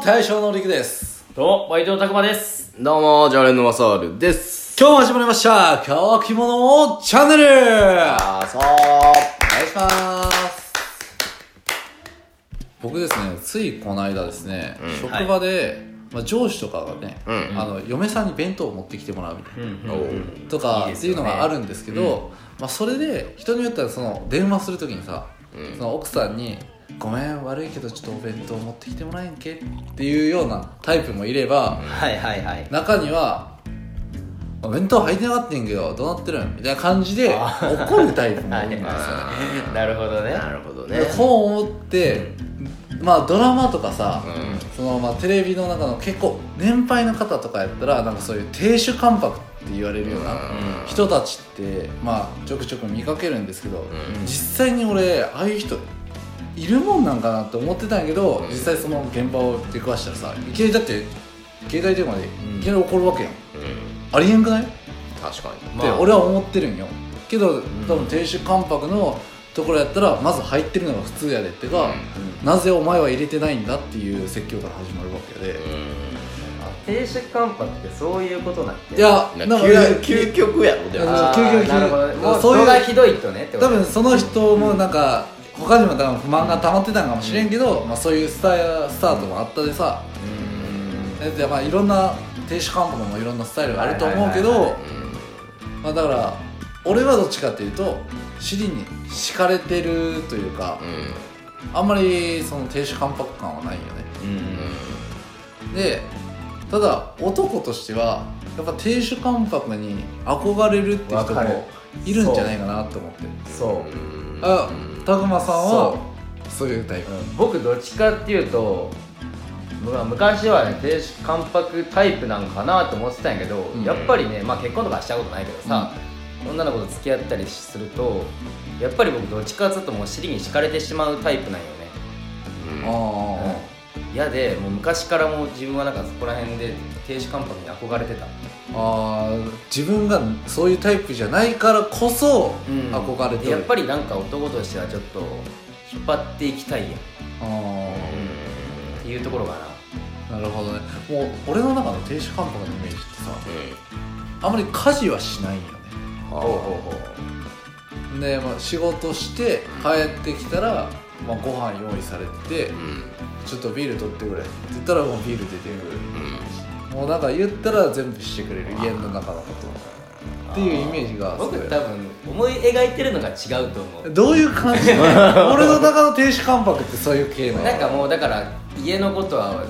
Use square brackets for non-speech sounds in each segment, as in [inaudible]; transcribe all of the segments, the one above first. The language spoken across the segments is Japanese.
も大将のりくです。どうも、バイトのたくまです。どうも、常連のマサールです。今日も始まりました。乾き物チャンネル。お願あーそう。いします。僕ですねついこの間ですね、職場で、まあ、上司とかがね、うん。あの嫁さんに弁当を持ってきてもらうみたいな、おうとかっていういいですよね。のがあるんですけどまあ、それで人によってはその電話するときにさ、その奥さんに「ごめん悪いけどちょっとお弁当持ってきてもらえんけ?」っていうようなタイプもいれば、はいはいはい。中には「お弁当入ってなかったんやけどどうなってるん?」みたいな感じで怒るタイプもいるんですよね。なるほどね。なるほどねで。こう思って、まあドラマとかさ、うそのまあテレビの中の結構年配の方とかやったらなんかそういう亭主関白って言われるような人たちってまあちょくちょく見かけるんですけど、実際に俺ああいう人いるもんなんかなって思ってたんやけど、実際その現場を出くわしたらさいきなりだって携帯電話でいきなり怒るわけやん、うん。ありえんくない、確かに。まあって俺は思ってるんよけど多分亭主関白のところやったらまず入ってるのが普通やでってか、なぜお前は入れてないんだっていう説教から始まるわけで、亭主関白ってそういうことなんて。い、やうん。なんかいや究究極やろ、でも。究極なるほどね。もうそういう人がひどいとねってこと多分その人もなんか他にも多分不満が溜まってたんかもしれんけど、まあ、そういうスタイスタートもあったでさ、でまあいろんな亭主関白もいろんなスタイルがあると思うけどまあだから俺はどっちかっていうと尻に敷かれてるというかうん。あんまりその亭主関白感はないよねうん。でただ男としてはやっぱ亭主関白に憧れるって人もいるんじゃないかなと思ってそう。うん。あたくまさんは？そそういうタイプ。僕どっちかっていうと、まあ昔はね亭主関白タイプなんかなと思ってたんやけど、ん。やっぱりね、まあ、結婚とかしたことないけどさ、女の子と付き合ったりするとやっぱり僕どっちかっていうともう尻に敷かれてしまうタイプなんよね。あ嫌でもう昔からもう自分はなんかそこら辺で亭主関白に憧れてた。ーあー自分がそういうタイプじゃないからこそうん。憧れてる。でやっぱりなんか男としてはちょっと引っ張っていきたいやん。っあていうところかな。ーなるほどね。もう俺の中の亭主関白のイメージってさあん。まり家事はしないんよね。ほうほうほう。で、まあ、仕事して帰ってきたら、まあ、ご飯用意されててうん。ちょっとビール取ってくれ。って言ったらもうビール出てくる。もうなんか言ったら全部してくれる。家の中のこと。っていうイメージが僕多分思い描いてるのが違うと思う。どういう感じ？[laughs] 俺の中の亭主関白ってそういう系なの？なんかもうだから家のことはもう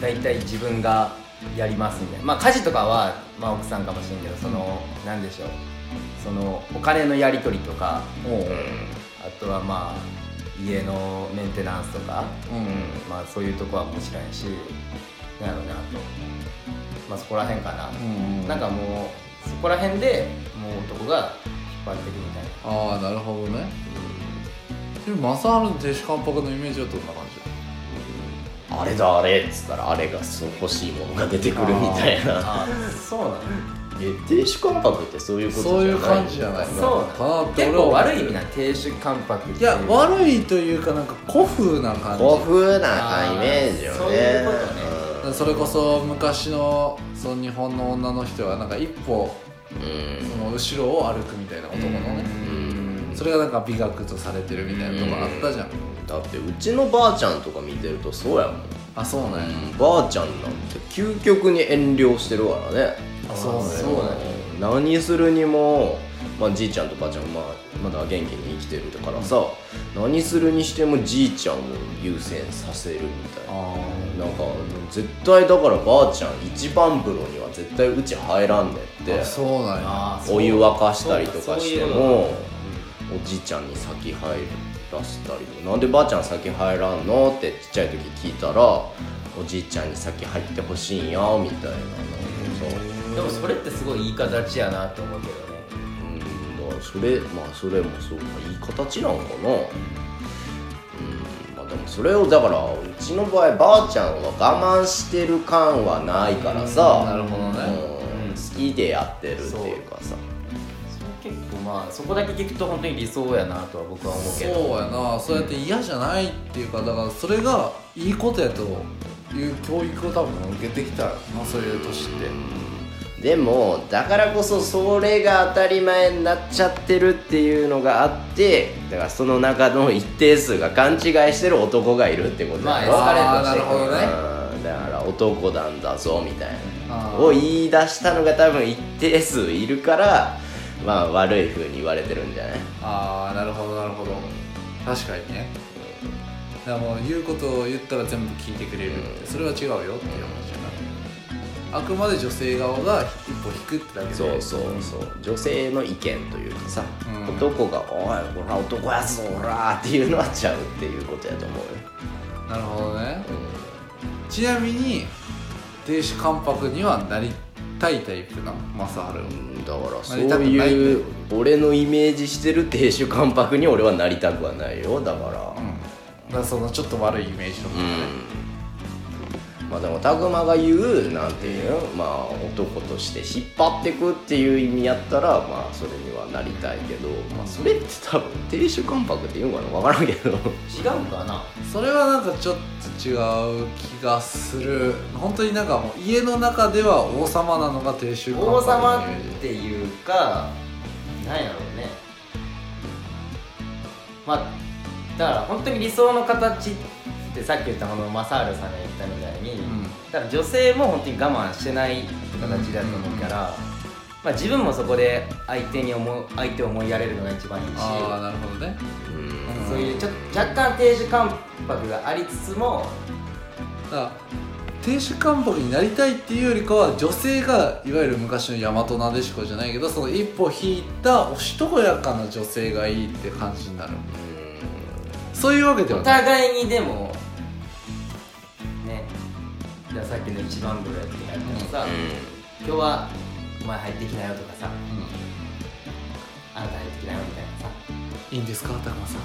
大体自分がやりますみたいな。まあ家事とかは、まあ、奥さんかもしれんけどそのなんでしょう。そのお金のやり取りとか。あとはまあ家のメンテナンスとか、うん。まあそういうとこはもちろんしなんやろうなあと。まあそこら辺かな、うんなんかもうそこら辺でもう男が引っ張っていくみたいな。ああなるほどね。でも正治の亭主関白のイメージはどんな感じあれだあれっつったらあれがそう欲しいものが出てくるみたいな。あそうなのえ亭主関白ってそういうことじゃないそういう感じじゃないそう結構悪い意味な亭主関白っていや悪いというかなんか古風な感じ。古風なイメージよね。そういうことね。それこそ昔のその日本の女の人はなんか一歩うん。その後ろを歩くみたいな男のね。うん。それがなんか美学とされてるみたいなとこあったじゃん。だってうちのばあちゃんとか見てるとそうやもん。あそうなんや。うんばあちゃんなんて究極に遠慮してるからねあそうなうなんや。何するにも、まあ、じいちゃんとばあちゃん、まあ、まだ元気に生きてるからさ何するにしてもじいちゃんを優先させるみたいな。あなんか絶対だからばあちゃん一番風呂には絶対うち入らんねって。あそうなんお湯沸かしたりとかしてもおじいちゃんに先入らせたりなんでばあちゃん先入らんの？ってちっちゃい時聞いたらおじいちゃんに先入ってほしいんやみたいな。なんかさでもそれってすごいいい形やなと思うけどね。うん。だからそれまあそれもそう。かいい形なんかな。うん。まあでもそれをだからうちの場合ばあちゃんは我慢してる感はないからさ。なるほどね。うん。好きでやってるっていうかさ。そ結構まあそこだけ聞くと本当に理想やなとは僕は思うけど。そうやな。そうやって嫌じゃないっていうかだからそれがいいことやという教育を多分受けてきたよなそういう年ってでもだからこそそれが当たり前になっちゃってるっていうのがあってだからその中の一定数が勘違いしてる男がいるってことだろ。まあエスカレートしてるほどね。うんだ。から男なんだぞみたいあなー。を言い出したのが多分一定数いるからまあ悪い風に言われてるんじゃない？ああなるほどなるほど。確かにね。だからもう言うことを言ったら全部聞いてくれるって。それは違うよっていう話やなあくまで女性側が一歩引くってだけで。そうそうそう。女性の意見というかさ、うん。男が「おいほら男やぞほら」っていうのはちゃうっていうことやと思うよ、なるほどね。ちなみに亭主関白にはなりたいタイプな正治は？うん、だからそういいう俺のイメージしてる亭主関白に俺はなりたくはないよ。だから。うん。だからそのちょっと悪いイメージのことね、まあでも拓磨が言うなんていうのまあ男として引っ張ってくっていう意味やったらまあそれにはなりたいけど、まあ、それって多分亭主関白って言うんかな分からんけど。違うんかな。それはなんかちょっと違う気がする。本当になんかもう家の中では王様なのが亭主関白王様っていうかなんやろうね。まあだから本当に理想の形ってさっき言ったこの正治さんが言ったみたいに、ん。だから女性も本当に我慢してない形だと思うから、まあ、自分もそこで相手に思う相手を思いやれるのが一番いいし。ああなるほどね。うん。そういうちょっと若干亭主関白がありつつもだから亭主関白になりたいっていうよりかは女性がいわゆる昔の大和なでしこじゃないけどその一歩引いたおしとやかな女性がいいって感じになるそういうわけでおはない。互いにでもねじゃあさっきの一番風呂やってらさ、今日はお前入ってきなよとかさあなた入ってきなよみたいなさ、いいんですか高間さん。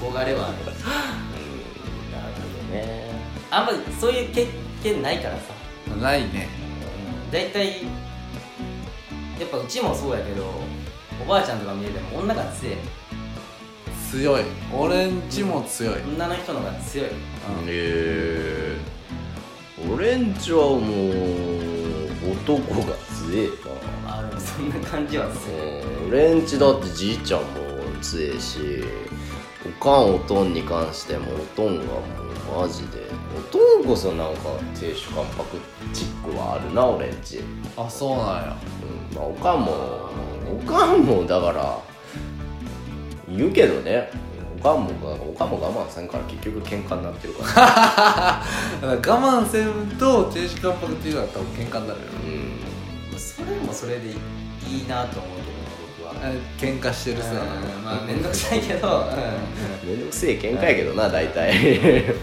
憧れはある。うん。なるほどね。あんまそういう経験ないからさ。ないね。大体やっぱうちもそうやけどおばあちゃんとか見てても女が強い強い。俺んちも強い、うん女の人の方が強い。えー、俺んちはもう男が強えなあでもそんな感じはするうん。俺んちだってじいちゃんも強えしおかんおとんに関してもおとんがもうマジで。おとんこそなんか亭主関白チックはあるな俺んち、あそうなんや。うん。まあ、おかんもおかんもだから言うけどね。おかんもおかんも我慢せんから結局喧嘩になってるから。[laughs] 我慢せんと亭主関白っていうのは多分喧嘩になるよ。うん。それもそれでいいなと思うけど喧嘩してる姿うんまあ面倒くさいけど、めんどくせえ喧嘩やけどな大体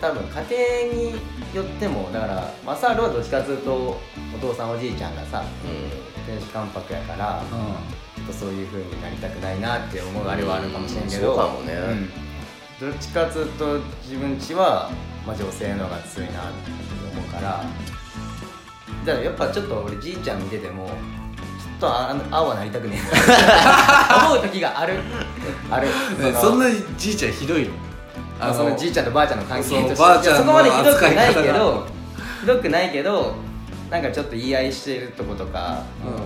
多分家庭によってもだからマサールはどっちかというとお父さんおじいちゃんがさう天使関白やからうちょっとそういう風になりたくないなって思うあれはあるかもしれんけうんどそうかもね。うん。どっちかというと自分ちは、まあ、女性の方が強いなって思うからだからやっぱちょっと俺じいちゃん見ててもちょっとあ青はなりたくねえな思う時がある。あ [laughs] るそんなにじいちゃんひどいの？あそのじいちゃんとばあちゃんの関係として。そこまでひどくないけどひどくないけどなんかちょっと言い合いしてるとことか、うん。もう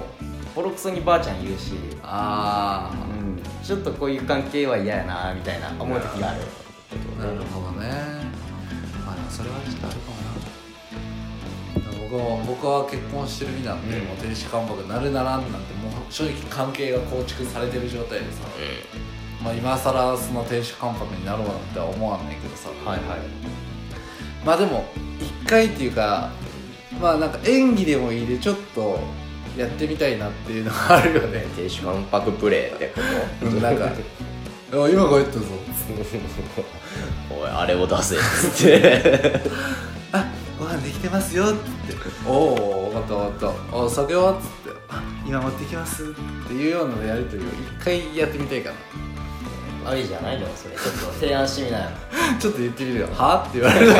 ボロクソにばあちゃん言うし、あうん、ちょっとこういう関係は嫌やなみたいな思う時がある。あなるほどね。まあそれはちょっとあるかもな。僕は僕は結婚してる身なんで、うん。もう亭主関白なるならんなんてもう正直関係が構築されてる状態でさ、まあ今更その亭主関白になろうなんては思わんねんけどさ。はいはい。まあでも一回っていうかまあなんか演技でもいいでちょっとやってみたいなっていうのがあるよね。亭主関白プレイってこと？うんなんか。あ今帰ったぞ。[laughs] おいあれを出せ。っつってあご飯できてますよっつって。おお分かった分かった。お酒は？っつって。あ今持ってきますっていうようなやり取りを一回やってみたいかなあいいじゃないでもそれ。ちょっと提案してみなよ。[laughs] ちょっと言ってみるよ。は？って言われる。[laughs]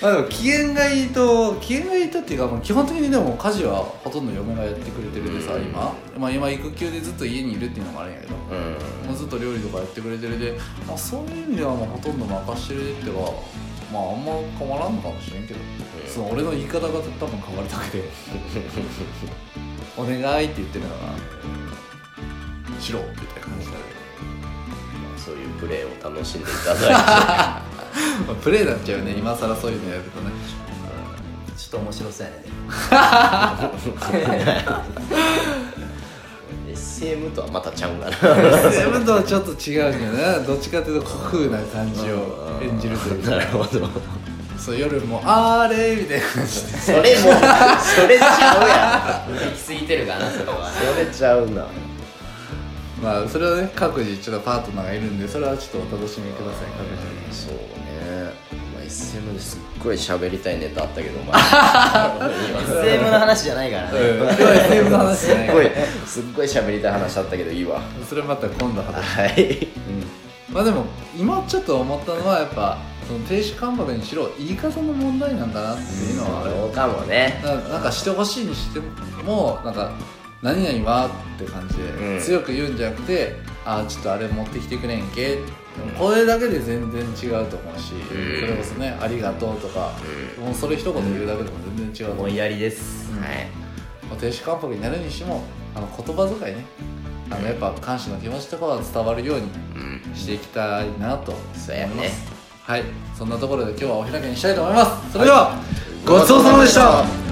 まあでも機嫌がいいと機嫌がいいとっていうか、まあ、基本的にでも家事はほとんど嫁がやってくれてるでさ、うん。今、まあ、今育休でずっと家にいるっていうのもあるんやけど、うん。もうずっと料理とかやってくれてるで、まあ、そういう意味ではもうほとんど任してるっていうかまああんま変わらんのかもしれんけど、その俺の言い方が多分変わるだけで。[laughs] お願いって言ってるのがしろみたいな感じだねそういうプレーを楽しんでいただいて。[laughs] まあプレイになっちゃうよね。今更そういうのやるとね。ちょっと面白そうやね。[laughs] SM とはまたちゃうんかな。セブンとはちょっと違うんだよねどっちかっていうと古風な感じを演じるというか。なるほど。そう夜もあれみたいな感じで。それもうそれちゃうや [laughs] 行き過ぎてるかなそれは。んそれちゃうなまあそれはね各自ちょっとパートナーがいるんでそれはちょっとお楽しみください各自そうね、まあ、SM ですっごい喋りたいネタあったけどまあ SM の話じゃないからね。SM の話じゃないすっごいすっごい喋りたい話あったけどいいわ。それまた今度話す。はい。まあでも今ちょっと思ったのはやっぱその停止関白にしろ言い方の問題なんだなっていうのはそうかもね。ななんかしてほしいにしてもなんか何々はって感じうん。で強く言うんじゃなくて、ああちょっとあれ持ってきてくれんけ。これだけで全然違うと思うし、ん。それこそねありがとうとか、もうそれ一言言うだけでも全然違うと思いやりです。はい。まあ停止関白になるにしてもあの言葉遣いね。あのやっぱ感謝の気持ちとかは伝わるようにうん。していきたいなと思います。そうやね。はい。そんなところで今日はお開きにしたいと思います。それでは、ごちそうさまでした